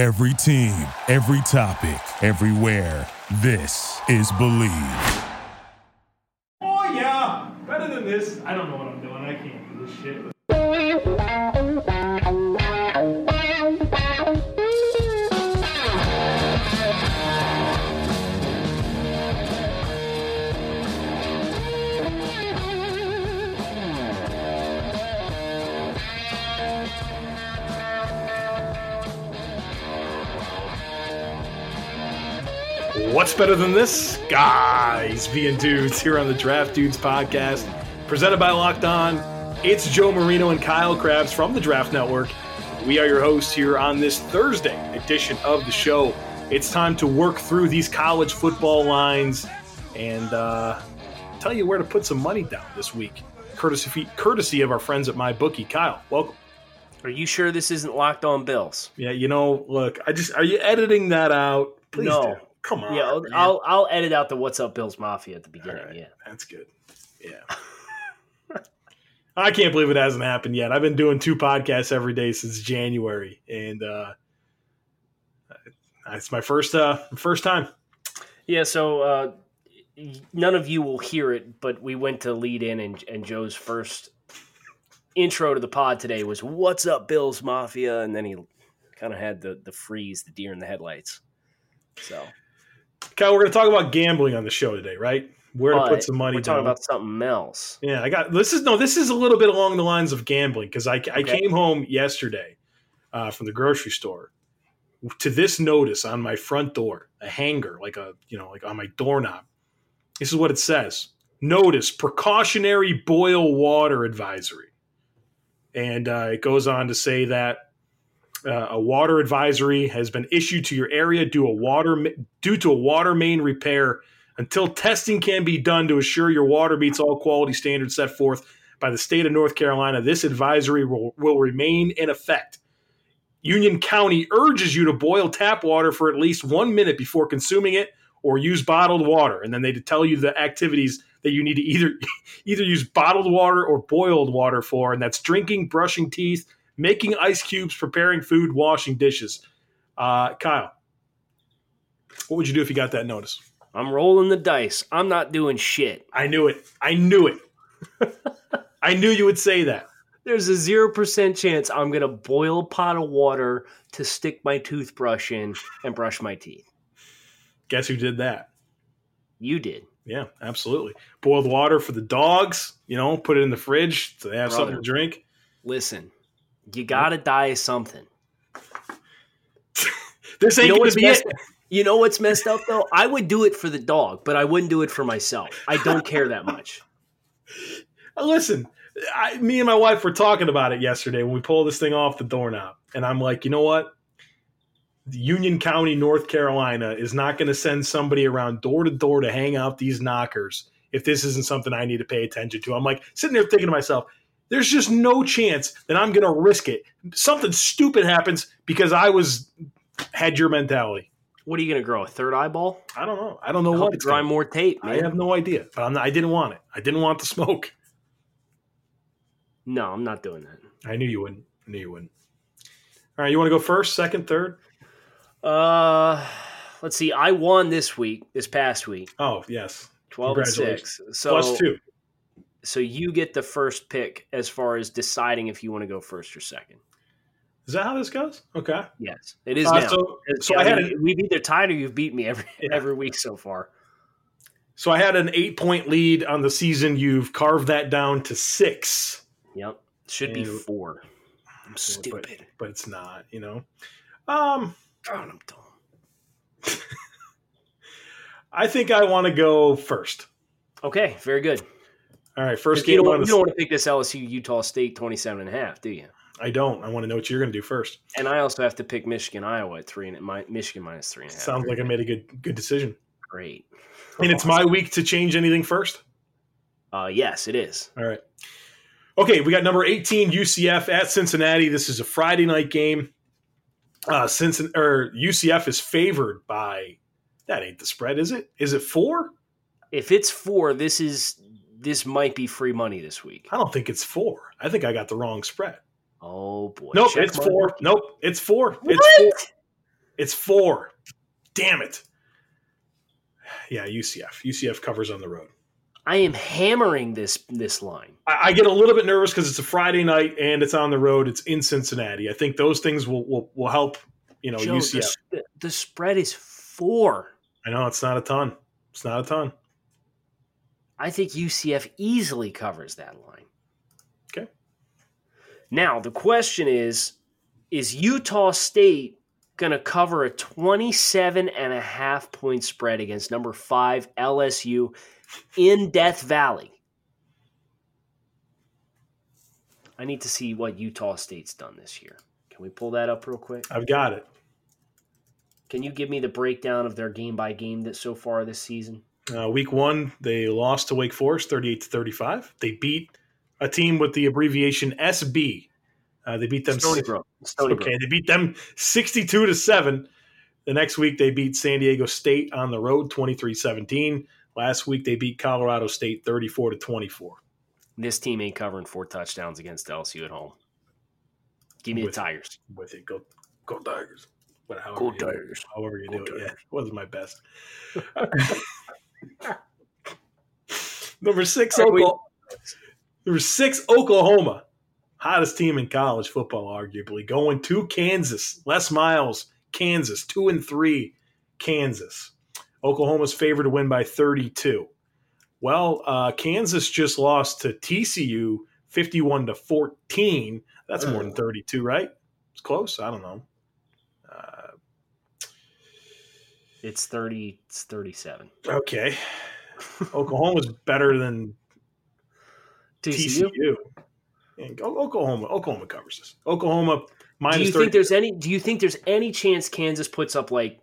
Every team, every topic, everywhere. This is Believe. Oh yeah, better than this. I don't know what I'm What's better than this? Guys being dudes here on the Draft Dudes podcast, presented by Locked On. It's Joe Marino and Kyle Crabbs from the Draft Network. We are your hosts here on this Thursday edition of the show. It's time to work through these college football lines and uh, tell you where to put some money down this week, courtesy courtesy of our friends at MyBookie. Kyle, welcome. Are you sure this isn't locked on Bills? Yeah, you know, look, I just are you editing that out? Please No. do. Come on. yeah, I'll. I'll I'll edit out the "What's Up Bills Mafia" at the beginning. right, Yeah, that's good. Yeah. I can't believe it hasn't happened yet. I've been doing two podcasts every day since January, and uh, it's my first uh, first time. yeah. So uh, none of you will hear it, but we went to lead in, and, and Joe's first intro to the pod today was "What's up, Bills Mafia," and then he kind of had the the freeze, the deer in the headlights. So Kyle, we're going to talk about gambling on the show today, right? Where to put some money We're talking down. about something else. Yeah, I got this. Is no, this is a little bit along the lines of gambling because I, I came home yesterday uh, from the grocery store to this notice on my front door, a hanger, like a you know, like on my doorknob. This is what it says: Notice precautionary boil water advisory, and uh, it goes on to say that. Uh, a water advisory has been issued to your area due a water due to a water main repair until testing can be done to assure your water meets all quality standards set forth by the state of North Carolina, this advisory will, will remain in effect. Union County urges you to boil tap water for at least one minute before consuming it or use bottled water. And then they tell you the activities that you need to either either use bottled water or boiled water for, and that's drinking, brushing teeth, making ice cubes, preparing food, washing dishes. Uh, Kyle, what would you do if you got that notice? I'm rolling the dice. I'm not doing shit. I knew it. I knew it. I knew you would say that. There's a zero percent chance I'm gonna boil a pot of water to stick my toothbrush in and brush my teeth. Guess who did that? You did. Yeah, absolutely. Boiled water for the dogs, you know, put it in the fridge so they have something to drink. Listen, you gotta die of something. This You ain't know gonna be it. you know what's messed up though? I would do it for the dog, but I wouldn't do it for myself. I don't care that much. Listen, I, me and my wife were talking about it yesterday when we pulled this thing off the doorknob. And I'm like, you know what? Union County, North Carolina is not going to send somebody around door to door to hang out these knockers if this isn't something I need to pay attention to. I'm like sitting there thinking to myself, there's just no chance that I'm going to risk it. Something stupid happens because I was had your mentality. What are you gonna grow? A third eyeball? I don't know. I don't know I what dry more tape, I have no idea, but I'm not, I didn't want it. I didn't want the smoke. No, I'm not doing that. I knew you wouldn't. I knew you wouldn't. All right, you want to go first, second, third? Uh let's see. I won this week, this past week. Oh, yes. Twelve and six. So Plus two. So you get the first pick as far as deciding if you want to go first or second. Is that how this goes? Okay. Yes, it is Uh, now. so, so I had mean, an, we've either tied or you've beat me every Yeah. every week so far. so I had an eight point lead on the season. You've carved that down to six, Yep, should be four. I'm stupid. but it's not. You know. Um, God, I'm dumb. I think I want to go first. Okay, very good. All right, first you game don't, on you don't want to pick this LSU Utah State 27 and a half, do you? I don't. I want to know what you're going to do first. And I also have to pick Michigan Iowa at three and my Michigan minus three and a half. Sounds like I made a good good decision. great. And it's my week to change anything first. Uh, yes, it is. All right. Okay, we got number 18 UCF at Cincinnati. This is a Friday night game. Uh Cincinnati or UCF is favored by that ain't the spread, is it? Is it 4? If it's four, this is this might be free money this week. I don't think it's 4. I think I got the wrong spread. Oh boy. Nope, Check it's my- 4. Nope, it's 4. It's What? 4. It's four. Damn it. Yeah, UCF. UCF covers on the road. I am hammering this this line. I, I get a little bit nervous because it's a Friday night and it's on the road. It's in Cincinnati. I think those things will will, will help. You know, Joe, UCF. the, the spread is four. I know it's not a ton. It's not a ton. I think UCF easily covers that line. Okay. Now, the question is is Utah State going to cover a 27 and a half point spread against number 5 LSU in Death Valley? I need to see what Utah State's done this year. Can we pull that up real quick? I've got it. Can you give me the breakdown of their game by game that so far this season? Uh, week one, they lost to Wake Forest, thirty-eight to thirty-five. They beat a team with the abbreviation SB. Uh, they beat them. Stony Brook. Stony okay, Brook. they beat them sixty-two to seven. The next week, they beat San Diego State on the road, 23-17. Last week, they beat Colorado State, thirty-four to twenty-four. This team ain't covering four touchdowns against LSU at home. Give me With- the Tigers. With it, go, go Tigers. But however Go you. Tigers. However you Go do it, yeah, it wasn't my best. Number six, Oklahoma. Number six, Oklahoma. Hottest team in college football, arguably. Going to Kansas. Les Miles, Kansas. Two and three, Kansas. Oklahoma's favored to win by 32. Well, uh, Kansas just lost to TCU 51 to 14. That's more than 32, right? It's close. I don't know. Uh, It's thirty. It's thirty-seven. okay. Oklahoma's better than TCU. TCU. And Oklahoma, Oklahoma covers this. Oklahoma minus. Do you 30. think there's any? Do you think there's any chance Kansas puts up like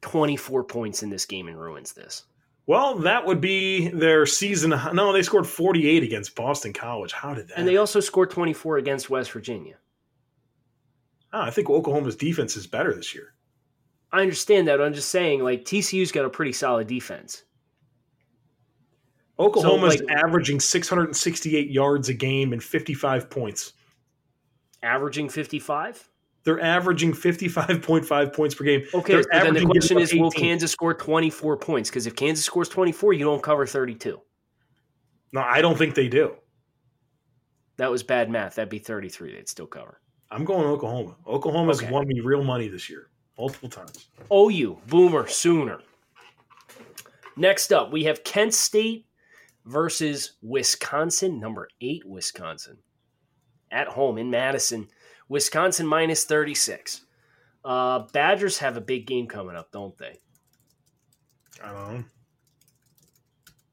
twenty-four points in this game and ruins this? well, that would be their season. No, they scored 48 against Boston College. How did that? And they also scored twenty-four against West Virginia. Oh, I think Oklahoma's defense is better this year. I understand that. I'm just saying, like TCU's got a pretty solid defense. Oklahoma's like- averaging 668 yards a game and 55 points. Averaging fifty-five. They're averaging 55.5 points per game. Okay, so then the question is, will Kansas score twenty-four points? Because if Kansas scores twenty-four, you don't cover thirty-two. No, I don't think they do. That was bad math. That'd be thirty-three. They'd still cover. I'm going Oklahoma. Oklahoma's Okay. won me real money this year, multiple times. OU, Boomer, Sooner. Next up, we have Kent State versus Wisconsin, number eight, Wisconsin. At home in Madison. Wisconsin minus 36. Uh, Badgers have a big game coming up, don't they? I don't know.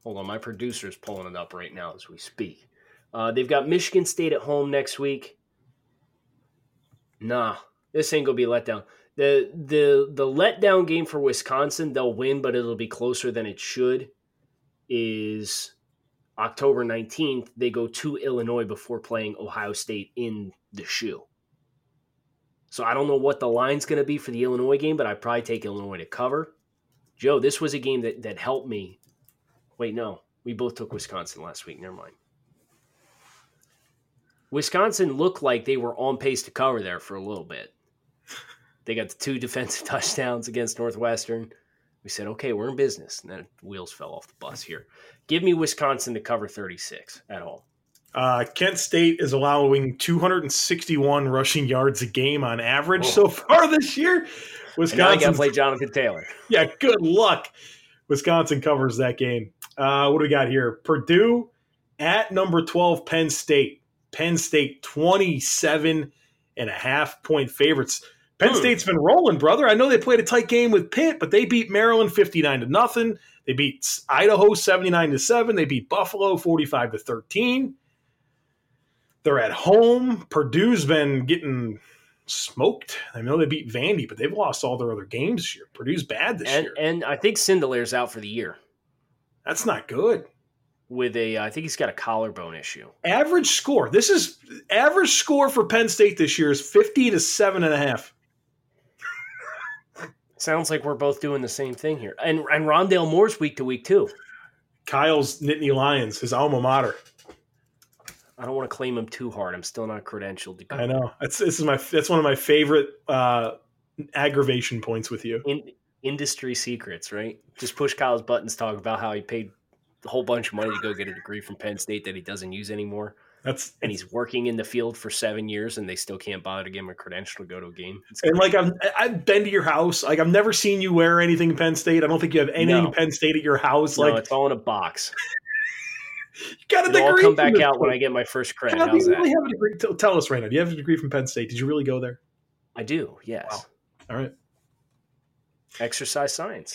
Hold on, my producer's pulling it up right now as we speak. Uh, they've got Michigan State at home next week. Nah, this ain't gonna be let down. the the The letdown game for Wisconsin, they'll win, but it'll be closer than it should. Is October nineteenth? They go to Illinois before playing Ohio State in the shoe. So I don't know what the line's going to be for the Illinois game, but I'd probably take Illinois to cover. Joe, this was a game that that helped me Wait, no. We both took Wisconsin last week. Never mind. Wisconsin looked like they were on pace to cover there for a little bit. They got the two defensive touchdowns against Northwestern. We said, okay, we're in business. And then wheels fell off the bus here. Give me Wisconsin to cover 36 at home. Uh, Kent State is allowing 261 rushing yards a game on average Oh. so far this year. Now got to Wisconsin, play Jonathan Taylor. yeah, good luck. Wisconsin covers that game. Uh, what do we got here? Purdue at number 12, Penn State. Penn State 27 and a half point favorites. Penn Hmm. State's been rolling, brother. I know they played a tight game with Pitt, but they beat Maryland 59 to nothing. They beat Idaho 79 to 7. They beat Buffalo 45 to 13. They're at home. Purdue's been getting smoked. I know they beat Vandy, but they've lost all their other games this year. Purdue's bad this And, year. and I think Sindelar's out for the year That's not good. with a, I think he's got a collarbone issue. Average score. This is average score for Penn State this year is 50 to seven and a half. Sounds like we're both doing the same thing here. And, and Rondale Moore's week to week, too. Kyle's Nittany Lions, his alma mater. I don't want to claim him too hard. I'm still not credentialed. I know. That's this is my that's one of my favorite uh, aggravation points with you. In, industry secrets, right? Just push Kyle's buttons. Talk about how he paid a whole bunch of money to go get a degree from Penn State that he doesn't use anymore, That's and he's working in the field for seven years, and they still can't bother to give him a credential to go to a game. And like I've I've been to your house. Like I've never seen you wear anything Penn State. I don't think you have anything No. Penn State at your house. no, like it's all in a box. you got a It'll degree. come back out when. I get my first credit. How do How's you really that? have a degree? Tell, tell us right now. Do you have a degree from Penn State? Did you really go there? I do. Yes. Wow. All right. Exercise science,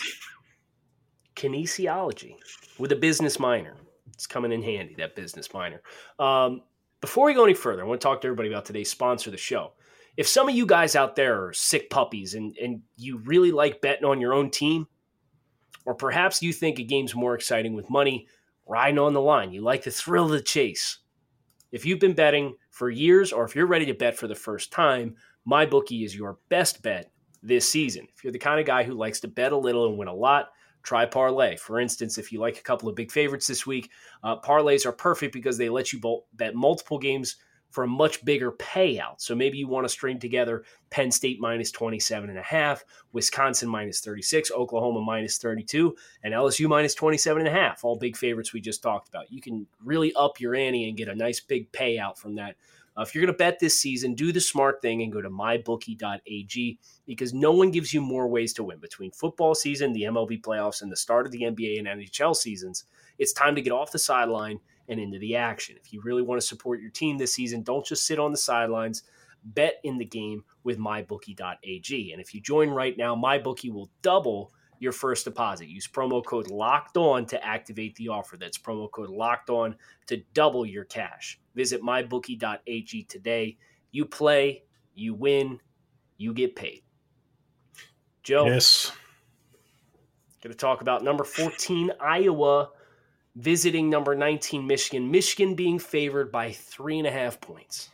kinesiology with a business minor. It's coming in handy, that business minor. Um, before we go any further, I want to talk to everybody about today's sponsor of the show. If some of you guys out there are sick puppies and, and you really like betting on your own team, or perhaps you think a game's more exciting with money riding on the line, you like the thrill of the chase. If you've been betting for years or if you're ready to bet for the first time, MyBookie is your best bet this season. If you're the kind of guy who likes to bet a little and win a lot, try parlay. For instance, if you like a couple of big favorites this week, uh, parlays are perfect because they let you bet multiple games for a much bigger payout. So maybe you want to string together Penn State minus 27 and a half, Wisconsin minus 36, Oklahoma minus 32, and LSU minus 27 and a half. All big favorites we just talked about. You can really up your ante and get a nice big payout from that. Uh, if you're going to bet this season, do the smart thing and go to mybookie.ag because no one gives you more ways to win. Between football season, the MLB playoffs, and the start of the NBA and NHL seasons, it's time to get off the sideline and into the action. If you really want to support your team this season, don't just sit on the sidelines. Bet in the game with mybookie.ag. And if you join right now, MyBookie will double your first deposit. Use promo code LOCKED ON to activate the offer. That's promo code LOCKED ON to double your cash. Visit mybookie.ag today. You play, you win, you get paid. Joe, Yes. going to talk about number 14, Iowa visiting number 19, Michigan. Michigan being favored by three and a half points.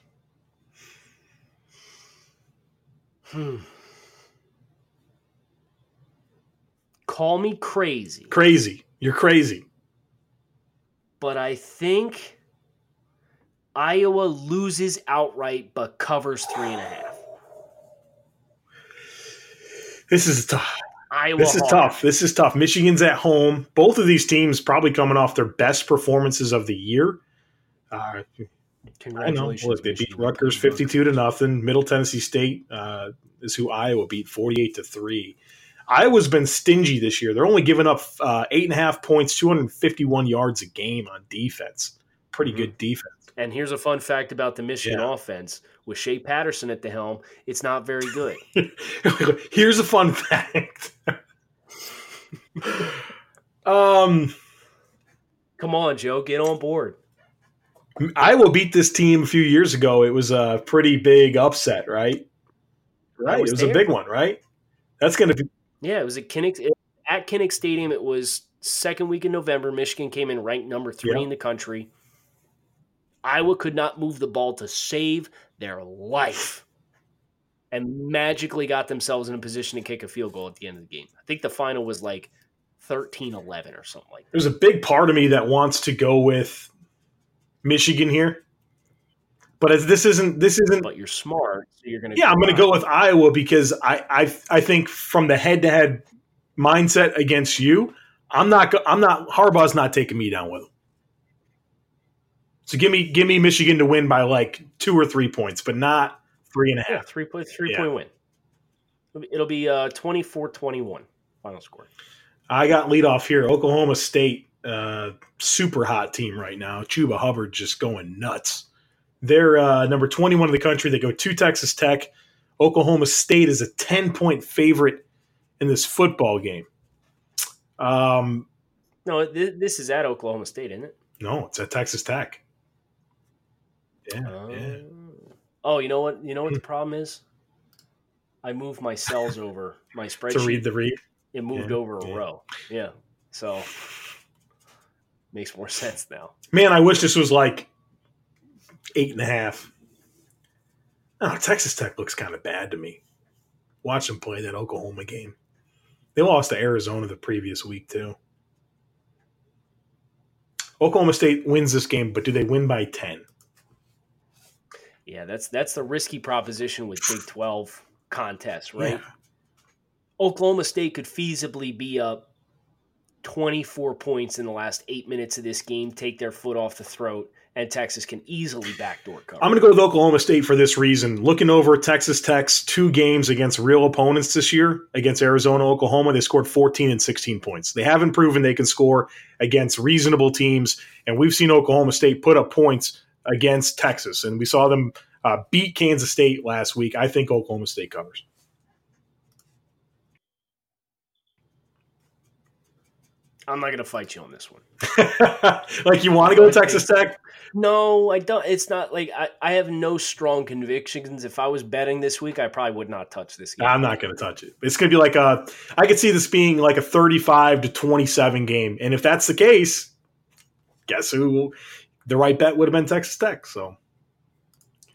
Hmm. Call me crazy, Crazy. You're crazy. but I think Iowa loses outright but covers three and a half. This is tough. Iowa This is hard. tough. This is tough. Michigan's at home. Both of these teams probably coming off their best performances of the year. Uh, I know. Congratulations. Look, they beat Rutgers fifty-two to nothing. Middle Tennessee State uh, is who Iowa beat forty-eight to three. Iowa's been stingy this year. They're only giving up uh, eight and a half points, two hundred fifty-one yards a game on defense. Pretty Mhm. good defense. And here's a fun fact about the Michigan Yeah. offense with Shea Patterson at the helm, it's not very good. Here's a fun fact. um, Come on, Joe, get on board. Iowa beat this team a few years ago. It was a pretty big upset, right? Right. was it was a big one, right? That's going to be Yeah, it was at Kinnick at Kinnick Stadium. It was second week in November. Michigan came in ranked number three Yeah. in the country. Iowa could not move the ball to save their life, and magically got themselves in a position to kick a field goal at the end of the game. I think the final was like 13-11 or something like that. there's a big part of me that wants to go with Michigan here. But as this isn't this isn't But you're smart, so you're going to Yeah, I'm going to go with Iowa because I, I I think from the head to head mindset against you, I'm not I'm not Harbaugh's not taking me down with him. So give me give me Michigan to win by like two or three points, but not three and a Yeah, half. three point three Yeah. point win. It'll be- It'll be uh, 24-21 final score. I got lead off here. Oklahoma State, uh, super hot team right now. Chuba Hubbard just going nuts. They're uh, number 21 in the country. They go to Texas Tech. Oklahoma State is a 10 point favorite in this football game. Um, No, th- this is at Oklahoma State, isn't it? no, it's at Texas Tech. Yeah, Oh. yeah. Oh, you know what? You know what the problem is? I moved my cells over my spreadsheet To read the read. it moved yeah, over a row. Yeah, so makes more sense now. Man, I wish this was like eight and a half. Oh, Texas Tech looks kind of bad to me. Watch them play that Oklahoma game. They lost to Arizona the previous week, too. Oklahoma State wins this game, but do they win by 10? Yeah, that's that's the risky proposition with Big Twelve contests, right? Yeah. Oklahoma State could feasibly be up 24 points in the last eight minutes of this game, take their foot off the throat, and Texas can easily backdoor cover. I'm going to go with Oklahoma State for this reason. Looking over Texas Tech's two games against real opponents this year, against Arizona, Oklahoma, they scored 14 and 16 points. They haven't proven they can score against reasonable teams, and we've seen Oklahoma State put up points against Texas, and we saw them uh, beat Kansas State last week. I think Oklahoma State covers. I'm not going to fight you on this one. like you want to go to Texas Tech? No, I don't. It's not like I, I have no strong convictions. If I was betting this week, I probably would not touch this game. I'm not going to touch it. It's going to be like a. I could see this being like a 35 to 27 game, and if that's the case, guess who? The right bet would have been Texas Tech. So,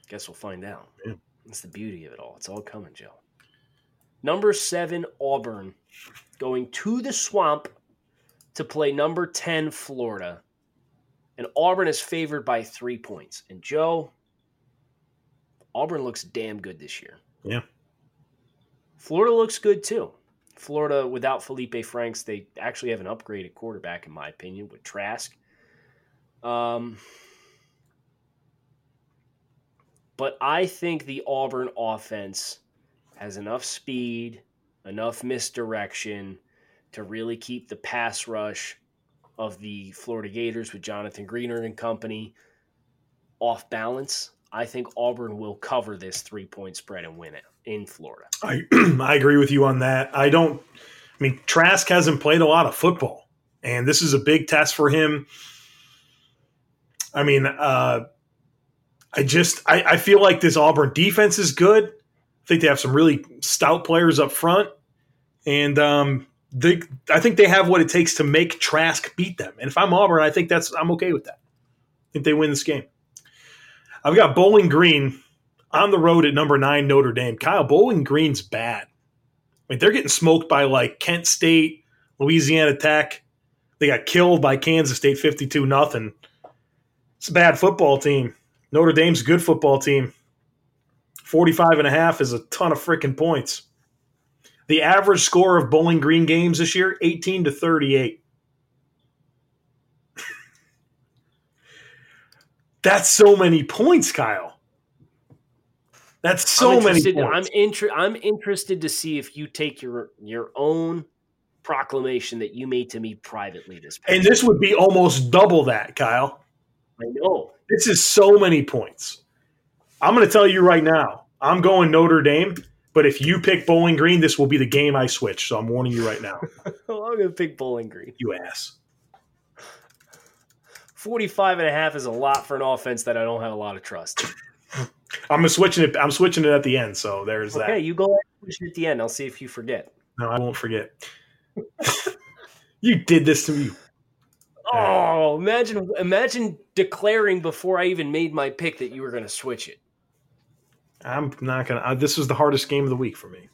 guess we'll find out. Yeah. That's the beauty of it all. It's all coming, Joe. Number seven, Auburn, going to the swamp to play number 10, Florida. And Auburn is favored by three points. And Joe, Auburn looks damn good this year. Yeah. Florida looks good too. Florida, without Feleipe Franks, they actually have an upgraded quarterback, in my opinion, with Trask. Um, but I think the Auburn offense has enough speed, enough misdirection to really keep the pass rush of the Florida Gators with Jonathan Greenard and company off balance. I think Auburn will cover this three point spread and win it in Florida. I I agree with you on that. I don't. I mean, Trask hasn't played a lot of football, and this is a big test for him. I mean, uh, I just I, I feel like this Auburn defense is good. I think they have some really stout players up front, and um, they, I think they have what it takes to make Trask beat them. And if I'm Auburn, I think that's I'm okay with that. I think they win this game. I've got Bowling Green on the road at number nine Notre Dame. Kyle Bowling Green's bad. I mean, they're getting smoked by like Kent State, Louisiana Tech. They got killed by Kansas State 52 nothing. It's a bad football team. Notre Dame's a good football team. 45 and a half is a ton of freaking points. The average score of Bowling Green games this year, 18 to 38. That's so many points, Kyle. That's so I'm many points. I'm inter- I'm interested to see if you take your your own proclamation that you made to me privately this past and this would be almost double that, Kyle. I know. This is so many points. I'm going to tell you right now, I'm going Notre Dame, but if you pick Bowling Green, this will be the game I switch. So I'm warning you right now, I'm going to pick Bowling Green. you ass. 45 and a half is a lot for an offense that I don't have a lot of trust. I'm switching it. I'm switching it at the end. So there's Okay, that. Okay, you go push it at the end. I'll see if you forget. No, I won't forget. you did this to me. Oh, imagine imagine declaring before I even made my pick that you were going to switch it. I'm not gonna. Uh, this was the hardest game of the week for me.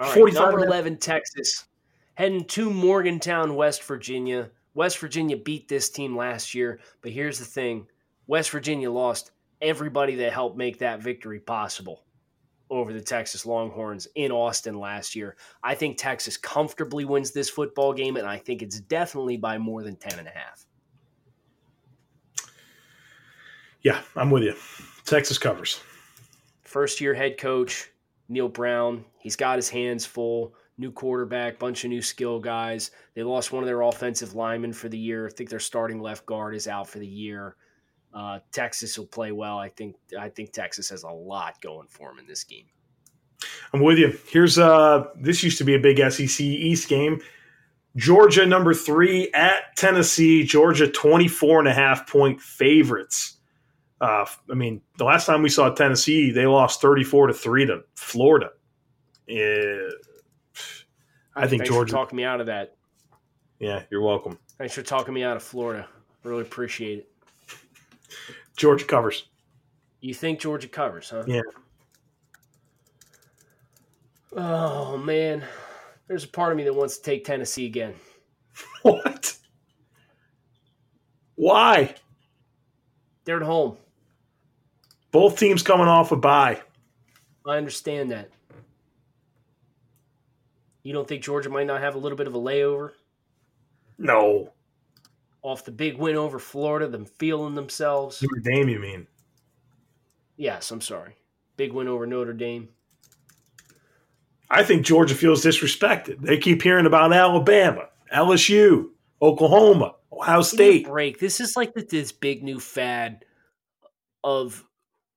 All right, number and 11, Texas, heading to Morgantown, West Virginia. West Virginia beat this team last year, but here's the thing West Virginia lost everybody that helped make that victory possible over the Texas Longhorns in Austin last year. I think Texas comfortably wins this football game, and I think it's definitely by more than 10 and a half. Yeah, I'm with you. Texas covers. First year head coach, Neal Brown. He's got his hands full. New quarterback, bunch of new skill guys. They lost one of their offensive linemen for the year. I think their starting left guard is out for the year. Uh, Texas will play well. I think. I think Texas has a lot going for them in this game. I'm with you. Here's uh this used to be a big SEC East game. Georgia number three at Tennessee. Georgia 24 and a half point favorites. Uh, I mean, the last time we saw Tennessee, they lost 34 to three to Florida. Yeah, I think Thanks Georgia. for talking me out of that. yeah, you're welcome. Thanks for talking me out of Florida. Really appreciate it. Georgia covers. You think Georgia covers, huh? Yeah. Oh man, there's a part of me that wants to take Tennessee again. What? Why? They're at home. Both teams coming off a bye. I understand that. You don't think Georgia might not have a little bit of a layover No. Off the big win over Florida, them feeling themselves? Notre Dame, you mean? Yes, I'm sorry. Big win over Notre Dame. I think Georgia feels disrespected. They keep hearing about Alabama, LSU, Oklahoma, Ohio Give me a State. break. This is like this big new fad of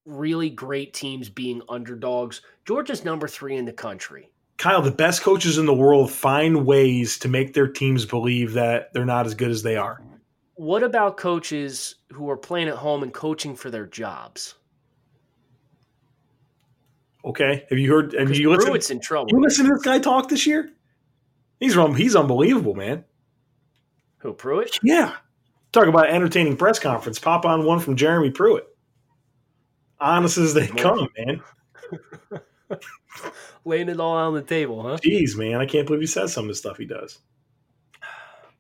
really great teams being underdogs. Georgia's number three in the country. Kyle, the best coaches in the world find ways to make their teams believe that they're not as good as they are. What about coaches who are playing at home and coaching for their jobs? Okay, have you heard? Have you listened? Pruitt's in trouble. You listen to this guy talk this year? He's he's unbelievable, man. Who Pruitt? Yeah, talk about entertaining press conference. Pop on one from Jeremy Pruitt. Honest as they come, man. Laying it all on the table, huh? Jeez, man, I can't believe he says some of the stuff he does.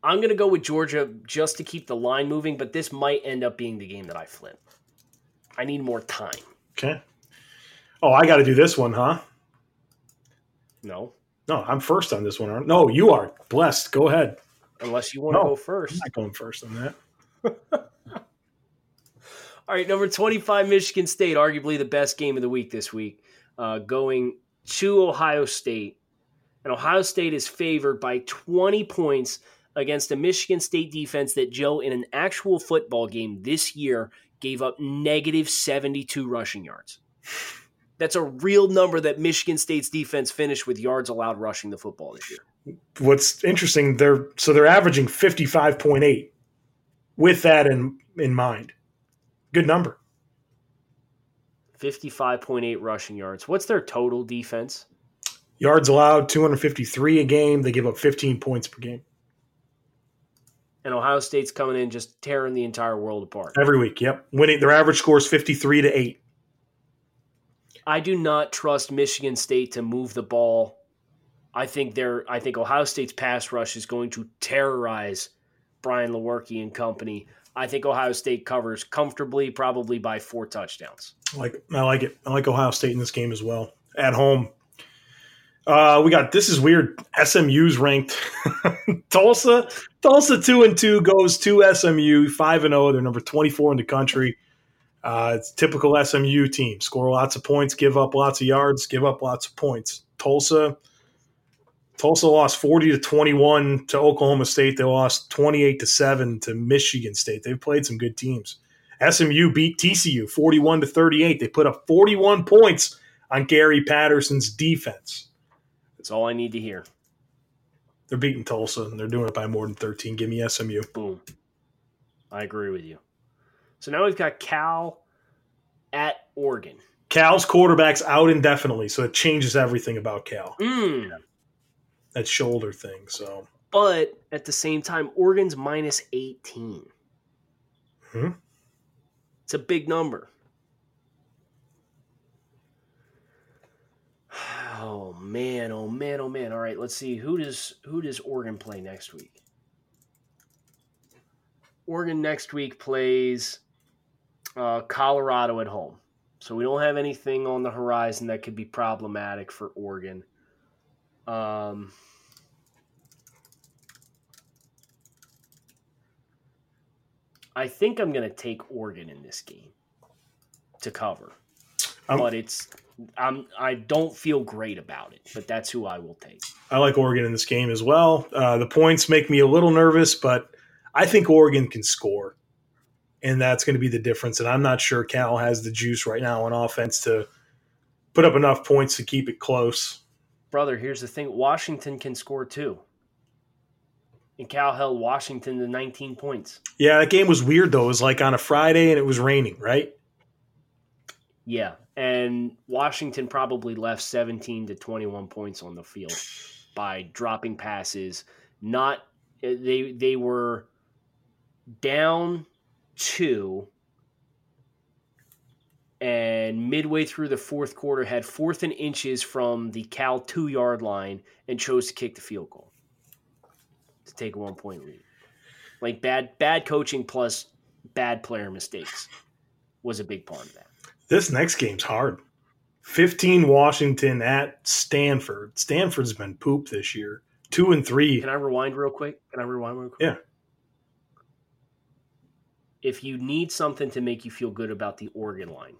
I'm going to go with Georgia just to keep the line moving, but this might end up being the game that I flip. I need more time. Okay. Oh, I got to do this one, huh? No, No, I'm first on this one. aren't- No, you are blessed. Go ahead. unless you want to No. go I'm not going first on that. All right, number 25, Michigan State, arguably the best game of the week this week, uh, going to Ohio State. And Ohio State is favored by 20 points against a Michigan State defense that, Joe, in an actual football game this year, gave up negative 72 rushing yards. That's a real number that Michigan State's defense finished with yards allowed rushing the football this year. What's interesting, they're so they're averaging 55.8 with that in in mind. Good number. 55.8 rushing yards. What's their total defense? Yards allowed 253 a game. They give up 15 points per game And Ohio State's coming in just tearing the entire world apart. every week. Yep. Winning their average score is 53 to 8. I do not trust Michigan State to move the ball. I think they're I think Ohio State's pass rush is going to terrorize Brian Lewerke and company. I think Ohio State covers comfortably, probably by four touchdowns. Like I like it. I like Ohio State in this game as well. At home. Uh, we got this is weird. SMU's ranked. Tulsa, Tulsa two and two goes to SMU five and zero. They're number twenty four in the country. Uh, it's typical SMU team. Score lots of points, give up lots of yards, give up lots of points. Tulsa, Tulsa lost forty to twenty one to Oklahoma State. They lost twenty eight to seven to Michigan State. They've played some good teams. SMU beat TCU 41 to 38. They put up 41 points on Gary Patterson's defense. That's all I need to hear. They're beating Tulsa and they're doing it by more than 13. Give me SMU. Boom. I agree with you. So now we've got Cal at Oregon. Cal's quarterback's out indefinitely, so it changes everything about Cal. Mm. That shoulder thing. So But at the same time, Oregon's minus 18. Hmm. It's a big number. Man, oh man, oh man. All right, let's see. Who does who does Oregon play next week? Oregon next week plays uh, Colorado at home. So we don't have anything on the horizon that could be problematic for Oregon. Um, I think I'm going to take Oregon in this game to cover, I'm- but it's I'm I don't feel great about it, but that's who I will take. I like Oregon in this game as well. Uh, the points make me a little nervous, but I think Oregon can score. And that's going to be the difference. And I'm not sure Cal has the juice right now on offense to put up enough points to keep it close. Brother, here's the thing: Washington can score too. And Cal held Washington to 19 points. Yeah, that game was weird though. It was like on a Friday and it was raining, right? Yeah, and Washington probably left 17 to 21 points on the field by dropping passes. Not eh, they they were down two and midway through the fourth quarter had fourth and inches from the Cal 2-yard line and chose to kick the field goal to take a one point lead. Like bad bad coaching plus bad player mistakes was a big part of that. This next game's hard. 15 Washington at Stanford. Stanford's been poop this year. Two and three. Can I rewind real quick? Can I rewind real quick? Yeah. If you need something to make you feel good about the Oregon line,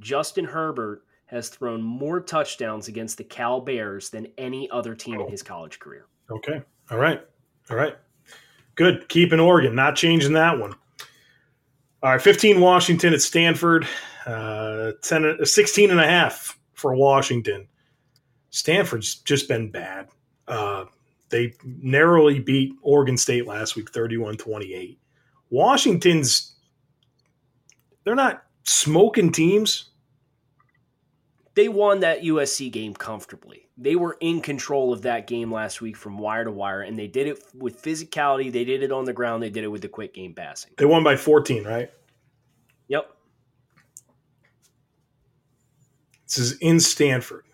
Justin Herbert has thrown more touchdowns against the Cal Bears than any other team in oh. his college career. Okay. All right. All right. Good. Keep Keeping Oregon, not changing that one. All right. 15 Washington at Stanford. Uh, 10, 16 and a half for Washington. Stanford's just been bad. Uh, they narrowly beat Oregon State last week, 31 28. Washington's, they're not smoking teams. They won that USC game comfortably. They were in control of that game last week from wire to wire, and they did it with physicality. They did it on the ground. They did it with the quick game passing. They won by 14, right? Yep. This is in Stanford.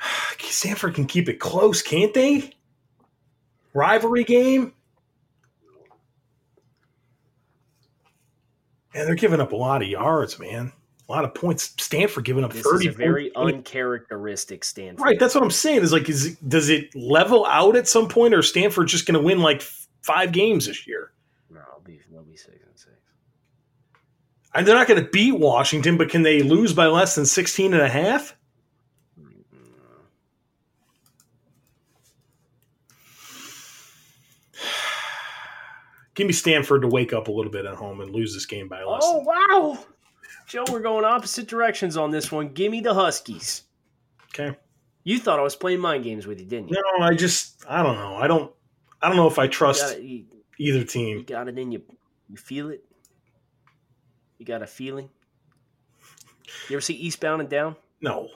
Stanford can keep it close, can't they? Rivalry game. And they're giving up a lot of yards, man. A lot of points. Stanford giving up This thirty. is a very uncharacteristic Stanford. right. That's what I'm saying. Is like, is it, does it level out at some point, or Stanford just going to win like five games this year? No, they'll be, they'll be six and they're not going to beat Washington, but can they lose by less than 16 and a half? Give me Stanford to wake up a little bit at home and lose this game by less. Oh wow, Joe, we're going opposite directions on this one. Give me the Huskies. okay. You thought I was playing mind games with you, didn't you? No, I just I don't know. I don't I don't know if I You trust got, it, you, either you team. got it in you. You feel it. You got a feeling. You ever see Eastbound and Down? No.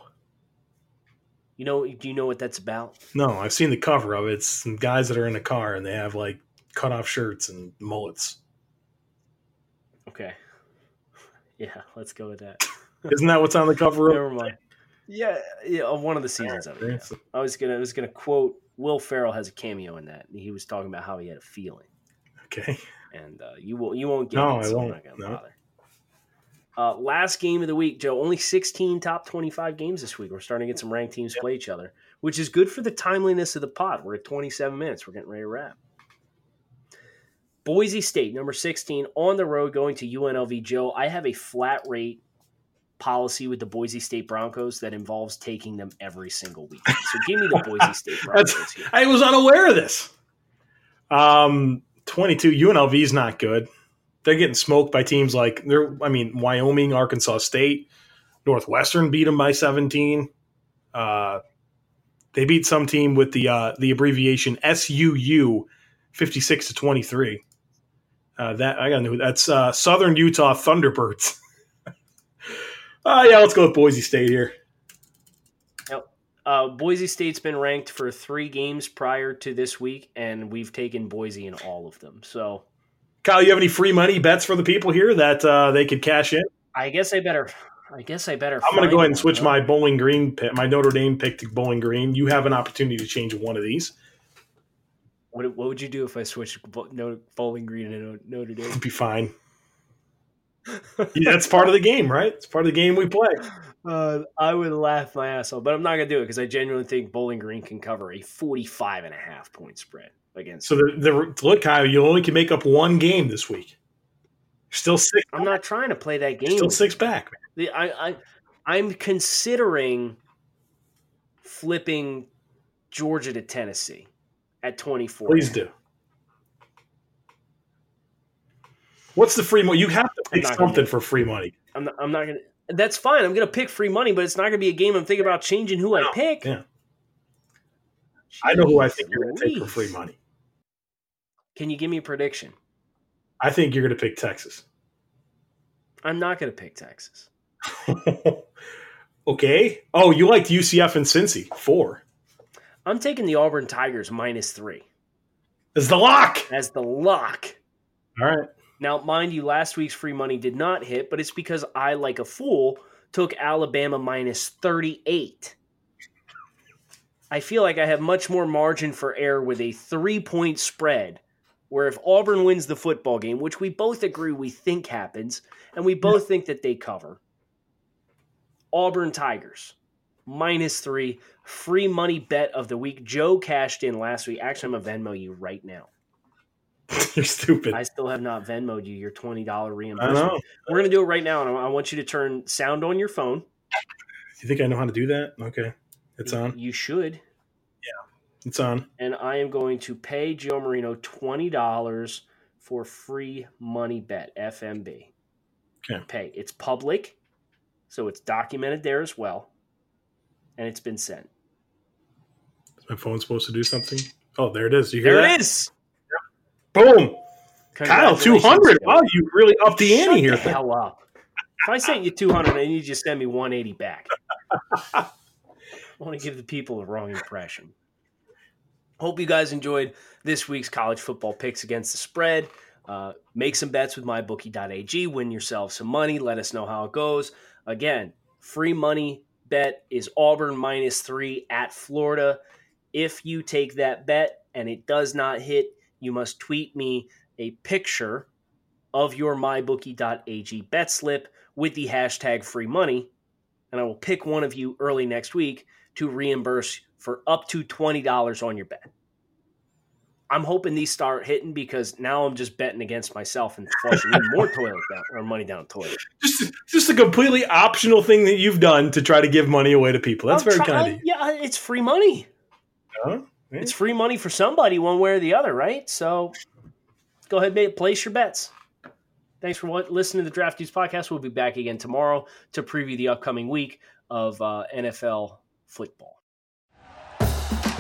You know? Do you know what that's about? No, I've seen the cover of it. It's some guys that are in a car and they have like cut off shirts and mullets. Okay. Yeah, let's go with that. Isn't that what's on the cover of Never mind. Yeah, yeah, one of the seasons of it. yeah. I was gonna, I was gonna quote Will Ferrell has a cameo in that. He was talking about how he had a feeling. Okay. and uh, you will you won't get No, it, I so I'm won't. not gonna No. bother. Uh, last game of the week, Joe. Only 16 top 25 games this week. We're starting to get some ranked teams play each other, which is good for the timeliness of the pod. We're at 27 minutes. We're getting ready to wrap. Boise State, number 16, on the road going to UNLV. Joe, I have a flat rate policy with the Boise State Broncos that involves taking them every single week. So give me the Boise State Broncos. I was unaware of this. Um, 22 UNLV is not good. They're getting smoked by teams like they're. I mean, Wyoming, Arkansas State, Northwestern beat them by 17. Uh, they beat some team with the uh, the abbreviation SUU, 56 to 23. Uh, that I gotta know that's uh, Southern Utah Thunderbirds. uh, yeah, let's go with Boise State here. Uh, Boise State's been ranked for three games prior to this week, and we've taken Boise in all of them. So Kyle, you have any free money bets for the people here that uh, they could cash in? I guess I better. I guess I better. I'm going to go ahead and switch my Bowling Green pick, my Notre Dame pick to Bowling Green. You have an opportunity to change one of these. What, what would you do if I switched Bowling Green and Notre Dame? It'd be fine. Yeah, That's part of the game, right? It's part of the game we play. Uh, I would laugh my ass off, but I'm not going to do it because I genuinely think Bowling Green can cover a 45 and a half point spread against. So the, the look, Kyle, you only can make up one game this week. Still six. I'm not trying to play that game. Still six back. The, I, I, I'm considering flipping Georgia to Tennessee at 24. Please do. What's the free money? You have to pick not gonna something for free money. I'm not, I'm not going to. That's fine. I'm going to pick free money, but it's not going to be a game I'm thinking about changing who I pick. Yeah. I know who I think you're going to take for free money. Can you give me a prediction? I think you're going to pick Texas. I'm not going to pick Texas. okay. Oh, you liked UCF and Cincy. Four. I'm taking the Auburn Tigers minus three Is the lock. as the lock. All right. Now, mind you, last week's free money did not hit, but it's because I, like a fool, took Alabama minus 38. I feel like I have much more margin for error with a three point spread, where if Auburn wins the football game, which we both agree we think happens, and we both think that they cover, Auburn Tigers minus three. Free money bet of the week. Joe cashed in last week. Actually, I'm going to Venmo you right now. You're stupid. I still have not Venmoed you your $20 I reimbursement. know. We're going to do it right now. And I want you to turn sound on your phone. You think I know how to do that? Okay. It's on. You should. It's on. And I am going to pay Joe Marino $20 for free money bet, FMB. Okay. Pay. It's public, so it's documented there as well. And it's been sent. Is my phone supposed to do something? Oh, there it is. You hear There that? it is. Boom. Kyle, two Congratulations, Wow, you really upped the ante here. the hell up. If I sent you 200 and you just send me 180 back, I want to give the people the wrong impression. Hope you guys enjoyed this week's college football picks against the spread. Uh, make some bets with mybookie.ag. Win yourself some money. Let us know how it goes. Again, free money bet is Auburn minus three at Florida. If you take that bet and it does not hit, you must tweet me a picture of your mybookie.ag bet slip with the hashtag free money, and I will pick one of you early next week to reimburse for up to $20 on your bet. I'm hoping these start hitting because now I'm just betting against myself and flushing more toilet down or money down the toilet. Just, just a completely optional thing that you've done to try to give money away to people. That's I'm very try- kind of you. Yeah, it's free money. Huh? It's free money for somebody, one way or the other, right? So go ahead and place your bets. Thanks for what, listening to the Draft Dudes podcast. We'll be back again tomorrow to preview the upcoming week of uh, NFL football.